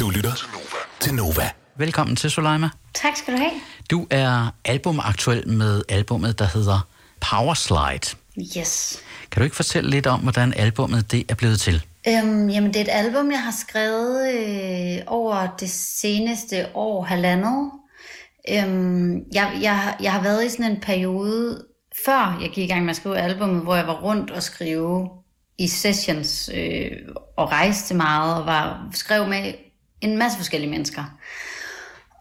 Du lytter til Nova. Velkommen til, Soleima. Tak skal du have. Du er albumaktuel med albumet, der hedder Powerslide. Yes. Kan du ikke fortælle lidt om, hvordan albumet det er blevet til? Øhm, jamen, det er et album, jeg har skrevet øh, over det seneste år, halvandet. Øhm, jeg, jeg, jeg har været i sådan en periode, før jeg gik i gang med at skrive albumet, hvor jeg var rundt og skrive i sessions øh, og rejste meget og var, skrev med en masse forskellige mennesker.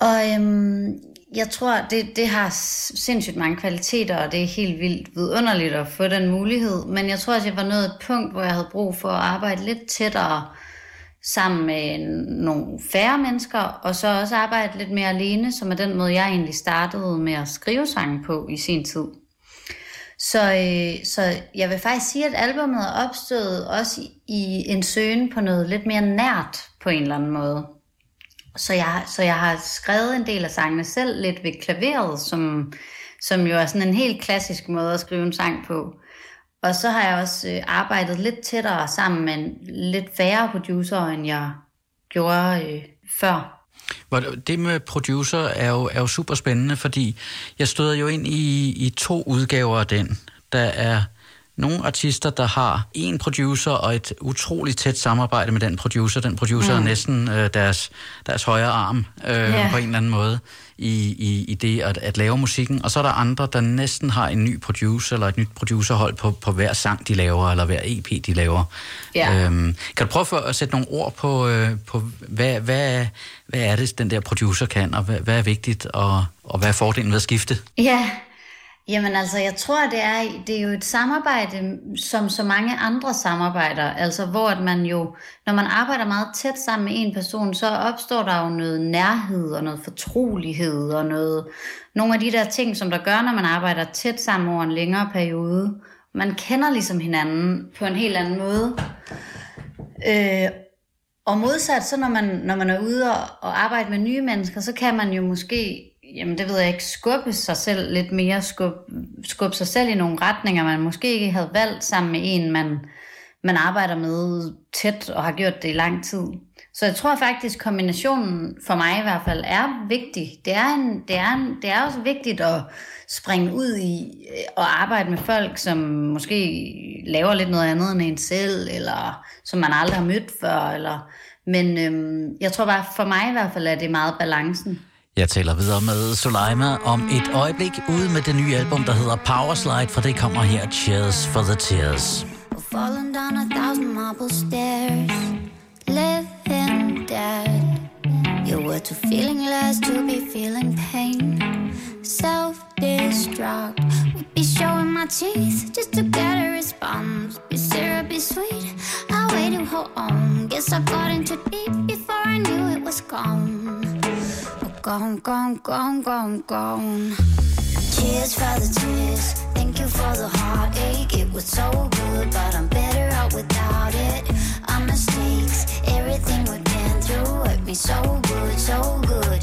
Og øhm, jeg tror, det, det har sindssygt mange kvaliteter, og det er helt vildt vidunderligt at få den mulighed. Men jeg tror også, jeg var nået et punkt, hvor jeg havde brug for at arbejde lidt tættere sammen med nogle færre mennesker, og så også arbejde lidt mere alene, som er den måde, jeg egentlig startede med at skrive sange på i sin tid. Så, øh, så jeg vil faktisk sige, at albumet er opstået også i, i en søgen på noget lidt mere nært på en eller anden måde. Så jeg, så jeg har skrevet en del af sangene selv lidt ved klaveret, som, som jo er sådan en helt klassisk måde at skrive en sang på. Og så har jeg også øh, arbejdet lidt tættere sammen med en lidt færre producer, end jeg gjorde øh, før. Det med producer er jo, er jo super spændende, fordi jeg støder jo ind i, i to udgaver af den. Der er nogle artister, der har en producer og et utroligt tæt samarbejde med den producer. Den producer mm. er næsten øh, deres, deres højre arm øh, yeah. på en eller anden måde i, i, i det at, at lave musikken. Og så er der andre, der næsten har en ny producer eller et nyt producerhold på, på hver sang, de laver, eller hver EP, de laver. Yeah. Øhm, kan du prøve for at sætte nogle ord på, øh, på hvad, hvad, hvad er det, den der producer kan, og hvad, hvad er vigtigt, og, og hvad er fordelen ved at skifte? Ja, yeah. Jamen altså, jeg tror, det er, det er jo et samarbejde, som så mange andre samarbejder, altså hvor at man jo, når man arbejder meget tæt sammen med en person, så opstår der jo noget nærhed og noget fortrolighed og noget, nogle af de der ting, som der gør, når man arbejder tæt sammen over en længere periode. Man kender ligesom hinanden på en helt anden måde. Øh, og modsat, så når man, når man er ude og, og arbejde med nye mennesker, så kan man jo måske jamen det ved jeg ikke, skubbe sig selv lidt mere, skubbe, skubbe sig selv i nogle retninger, man måske ikke havde valgt sammen med en, man, man arbejder med tæt og har gjort det i lang tid. Så jeg tror faktisk, kombinationen for mig i hvert fald er vigtig. Det er, en, det er, en, det er også vigtigt at springe ud i øh, og arbejde med folk, som måske laver lidt noget andet end en selv, eller som man aldrig har mødt før. Eller, men øhm, jeg tror bare, for mig i hvert fald, er det meget balancen. Jeg taler videre med Soleima om et øjeblik ude med det nye album, der hedder Powerslide, for det kommer her, Cheers for the Tears. Falling down a thousand marble stairs Living dead. You were too feeling less to be feeling pain. Self-destruct. Would be showing my teeth Just to get a response. Be syrupy sweet. I waited, hold on. Guess I got into deep before I knew it was gone. Gone, gone, gone, gone, gone. Cheers for the tears, thank you for the heartache. It was so good, but I'm better out without it. Our mistakes, everything we've been through hurt me so good, so good.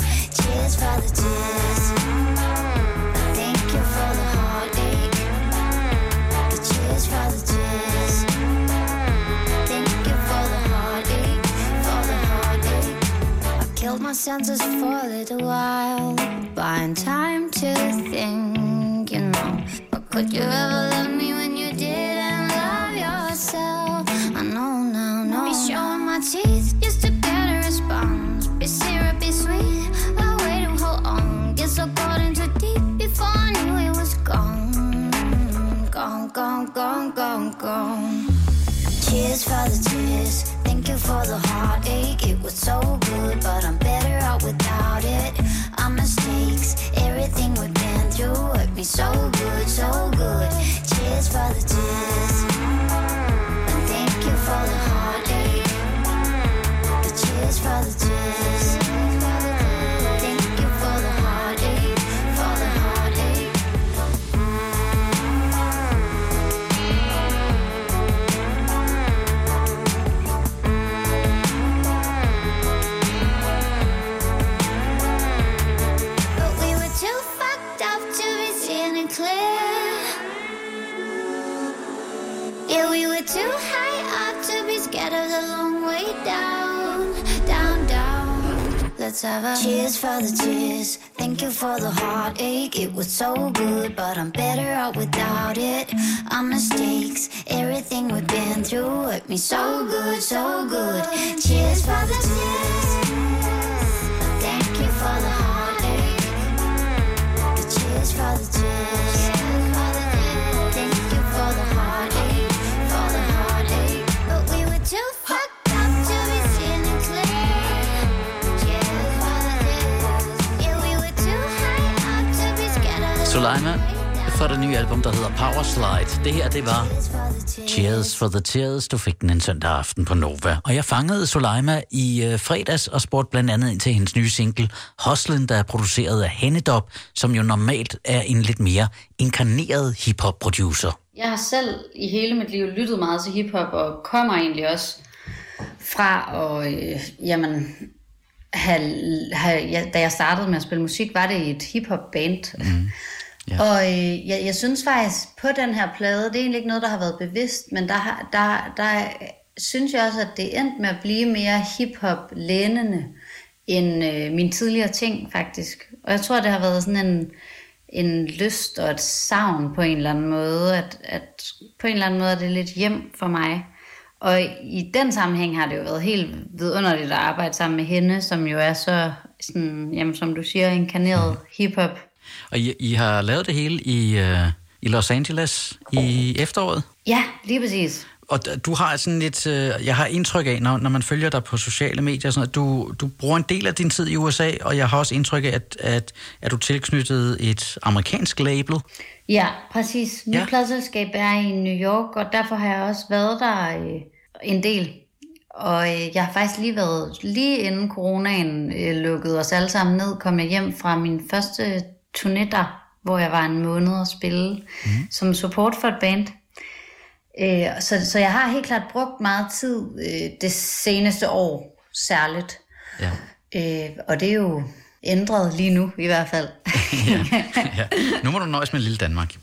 My senses for a little while. Buying time to think, you know. But could you ever love me when you didn't love yourself? I know now, no. Be showing my teeth just to get a response. Be syrupy sweet, I waited, hold on. Guess I got into deep before I knew it was gone. Gone, gone, gone, gone, gone. Cheers for the tears Thank you for the heartache. It was so good, but I'm without it. Our mistakes, everything we've been through hurt me so good, so good. Cheers for the tears. Yeah, we were too high up to be scared of the long way down, down, down. Let's have a cheers for the tears. Thank you for the heartache. It was so good, but I'm better off without it. Our mistakes, everything we've been through, hurt me so good, so good. Cheers for the tears. Thank you for the Soleima fra det nye album, der hedder Power Slide. Det her, det var Cheers for the Tears. Du fik den en søndag aften på Nova. Og jeg fangede Soleima i øh, fredags og spurgte blandt andet ind til hendes nye single Hustlen, der er produceret af Hennedop, som jo normalt er en lidt mere inkarneret hip-hop-producer. Jeg har selv i hele mit liv lyttet meget til hiphop, og kommer egentlig også fra at, øh, jamen, have, have, ja, da jeg startede med at spille musik, var det i et hiphop-band. Mm. Ja. Og øh, jeg, jeg synes faktisk, på den her plade, det er egentlig ikke noget, der har været bevidst, men der, har- der, der synes jeg også, at det endte med at blive mere hiphop-lænende end øh, mine tidligere ting, faktisk. Og jeg tror, det har været sådan en, en lyst og et savn på en eller anden måde, at, at på en eller anden måde er det lidt hjem for mig. Og i den sammenhæng har det jo været helt vidunderligt at arbejde sammen med hende, som jo er så, sådan, jamen, som du siger, inkarneret hiphop. Og I, I har lavet det hele i, øh, i Los Angeles i efteråret. Ja, lige præcis. Og du har sådan lidt, øh, jeg har indtryk af, når, når man følger dig på sociale medier, sådan, at du, du bruger en del af din tid i USA, og jeg har også indtryk af, at, at, at du tilknyttet et amerikansk label. Ja, præcis. Mit ja. pladselskab er i New York, og derfor har jeg også været der øh, en del. Og øh, jeg har faktisk lige været, lige inden coronaen øh, lukkede os alle sammen ned, kom jeg hjem fra min første turné der, hvor jeg var en måned og spille mm. som support for et band. Øh, så, så jeg har helt klart brugt meget tid øh, det seneste år særligt. Ja. Øh, og det er jo ændret lige nu i hvert fald. ja, ja. Nu må du nøjes med lille Danmark.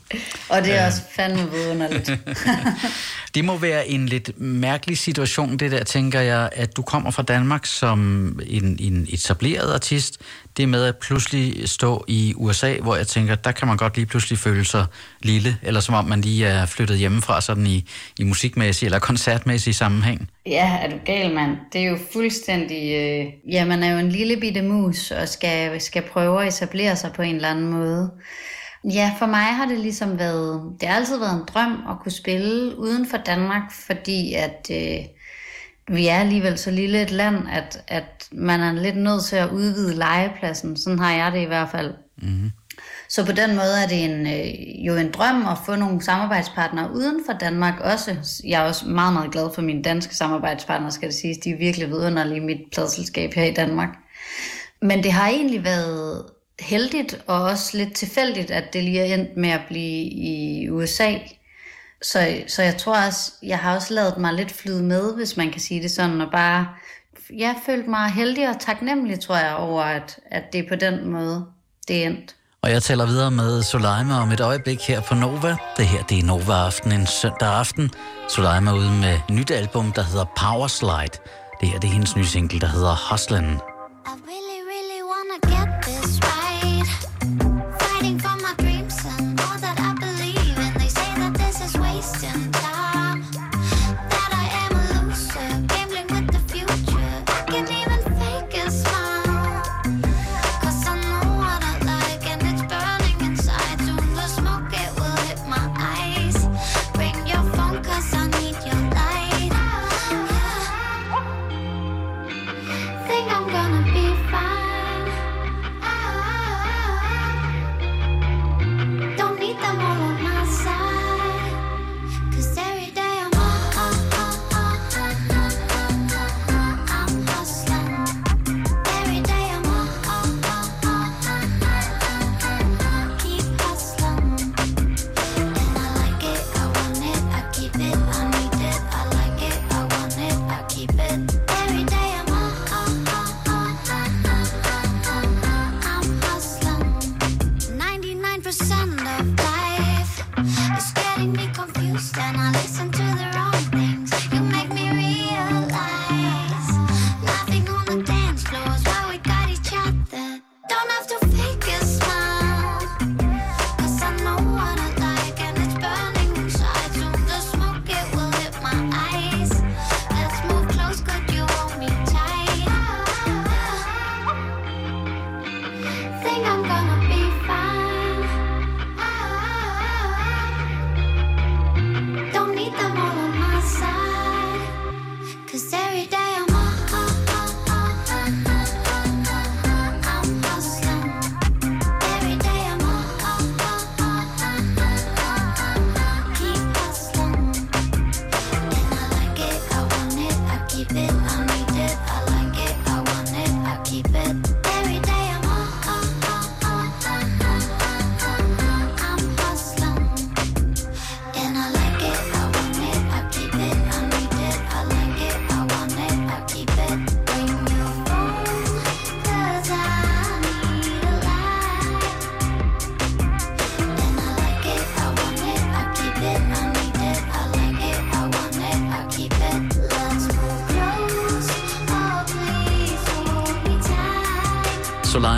og det er også fandme vidunderligt. Det må være en lidt mærkelig situation, det der, tænker jeg, at du kommer fra Danmark som en, en etableret artist. Det med at pludselig stå i USA, hvor jeg tænker, der kan man godt lige pludselig føle sig lille, eller som om man lige er flyttet hjemmefra sådan i, i musikmæssig eller koncertmæssig sammenhæng. Ja, er du gal, mand? Det er jo fuldstændig... Øh... Ja, man er jo en lille bitte mus og skal, skal prøve at etablere sig på en eller anden måde. Ja, for mig har det ligesom været... Det har altid været en drøm at kunne spille uden for Danmark, fordi at... Øh... Vi er alligevel så lille et land, at, at man er lidt nødt til at udvide legepladsen. Sådan har jeg det i hvert fald. Mm-hmm. Så på den måde er det en, øh, jo en drøm at få nogle samarbejdspartnere uden for Danmark også. Jeg er også meget, meget glad for mine danske samarbejdspartnere, skal det siges. De er virkelig vidunderlige i mit pladselskab her i Danmark. Men det har egentlig været heldigt og også lidt tilfældigt, at det lige er endt med at blive i USA. Så, så jeg tror også, jeg har også lavet mig lidt flyde med, hvis man kan sige det sådan, og bare, jeg følte mig heldig og taknemmelig, tror jeg, over, at, at det er på den måde, det er endt. Og jeg taler videre med Soleima om et øjeblik her på Nova. Det her, det er Nova Aften, en søndag aften. Soleima ude med et nyt album, der hedder Power Slide. Det her, det er hendes nye single, der hedder Hustlin'.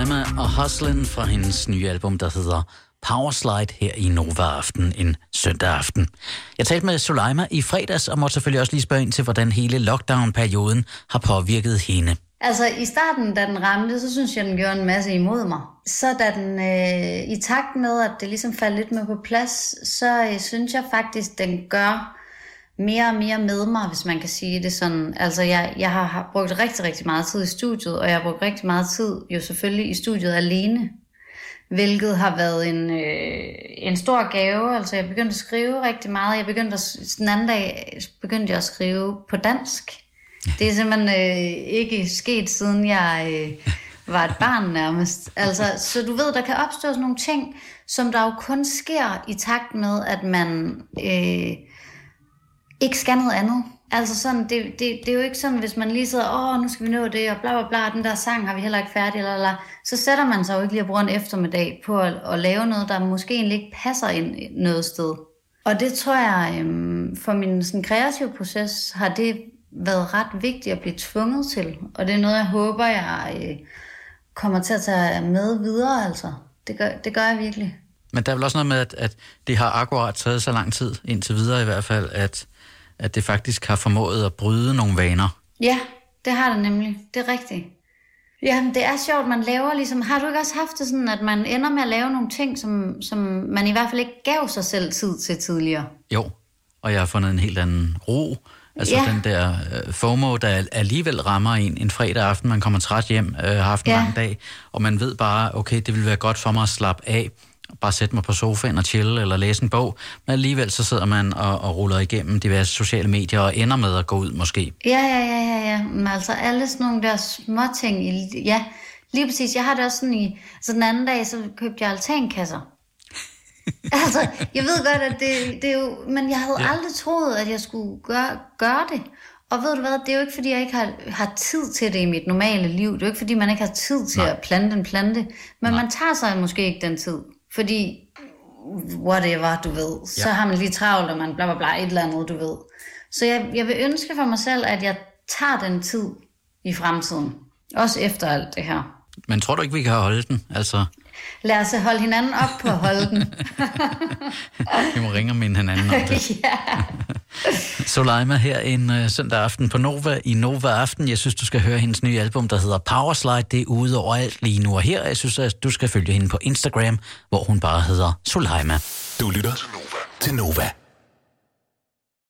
Soleima og Hustlin fra hendes nye album, der hedder Powerslide her i Nova Aften en søndag aften. Jeg talte med Suleima i fredags og måtte selvfølgelig også lige spørge ind til, hvordan hele lockdown-perioden har påvirket hende. Altså i starten, da den ramte, så synes jeg, den gjorde en masse imod mig. Så da den, øh, i takt med, at det ligesom faldt lidt med på plads, så øh, synes jeg faktisk, den gør mere og mere med mig, hvis man kan sige det sådan. Altså jeg, jeg har brugt rigtig, rigtig meget tid i studiet, og jeg har brugt rigtig meget tid jo selvfølgelig i studiet alene. Hvilket har været en, øh, en stor gave. Altså jeg begyndte at skrive rigtig meget. Jeg begyndte at, den anden dag begyndte jeg at skrive på dansk. Det er simpelthen øh, ikke sket, siden jeg øh, var et barn nærmest. Altså, så du ved, der kan opstå sådan nogle ting, som der jo kun sker i takt med, at man øh, ikke skal noget andet. Altså sådan, det, det, det er jo ikke sådan, hvis man lige sidder, åh, nu skal vi nå det, og bla bla bla, den der sang har vi heller ikke færdig, eller, eller, så sætter man sig jo ikke lige at bruge en eftermiddag på at, at lave noget, der måske egentlig ikke passer ind noget sted. Og det tror jeg, øhm, for min sådan, kreative proces, har det været ret vigtigt at blive tvunget til. Og det er noget, jeg håber, jeg øh, kommer til at tage med videre, altså. Det gør, det gør jeg virkelig. Men der er vel også noget med, at, at det har akkurat taget så lang tid, indtil videre i hvert fald, at, at det faktisk har formået at bryde nogle vaner. Ja, det har det nemlig. Det er rigtigt. Ja, det er sjovt, man laver ligesom... Har du ikke også haft det sådan, at man ender med at lave nogle ting, som, som man i hvert fald ikke gav sig selv tid til tidligere? Jo, og jeg har fundet en helt anden ro. Altså Ja. den der uh, FOMO, der alligevel rammer en en fredag aften, man kommer træt hjem, uh, har haft en Ja. lang dag, og man ved bare, okay, det vil være godt for mig at slappe af, bare sætte mig på sofaen og chille eller læse en bog, men alligevel så sidder man og, og ruller igennem diverse sociale medier og ender med at gå ud måske. Ja, ja, ja, ja, ja. Men altså alle sådan nogle der små ting. I, ja, lige præcis. Jeg har det også sådan i... Så den anden dag, så købte jeg altankasser. altså, jeg ved godt, at det, det er jo... Men jeg havde ja. aldrig troet, at jeg skulle gøre, gøre det. Og ved du hvad, det er jo ikke, fordi jeg ikke har, har tid til det i mit normale liv. Det er jo ikke, fordi man ikke har tid til Nej. at plante en plante. Men Nej. man tager sig måske ikke den tid. Fordi, whatever, du ved. Ja. Så har man lige travlt, og man bla bla bla, et eller andet, du ved. Så jeg, jeg vil ønske for mig selv, at jeg tager den tid i fremtiden. Også efter alt det her. Men tror du ikke, vi kan holde den? Altså, Lad os holde hinanden op på at holde den. vi må ringe og minde hinanden om det. ja. Soleima her en øh, søndag aften på Nova i Nova Aften. Jeg synes, du skal høre hendes nye album, der hedder Powerslide. Det er ude overalt lige nu og her. Jeg synes, at du skal følge hende på Instagram, hvor hun bare hedder Soleima. Du lytter til Nova.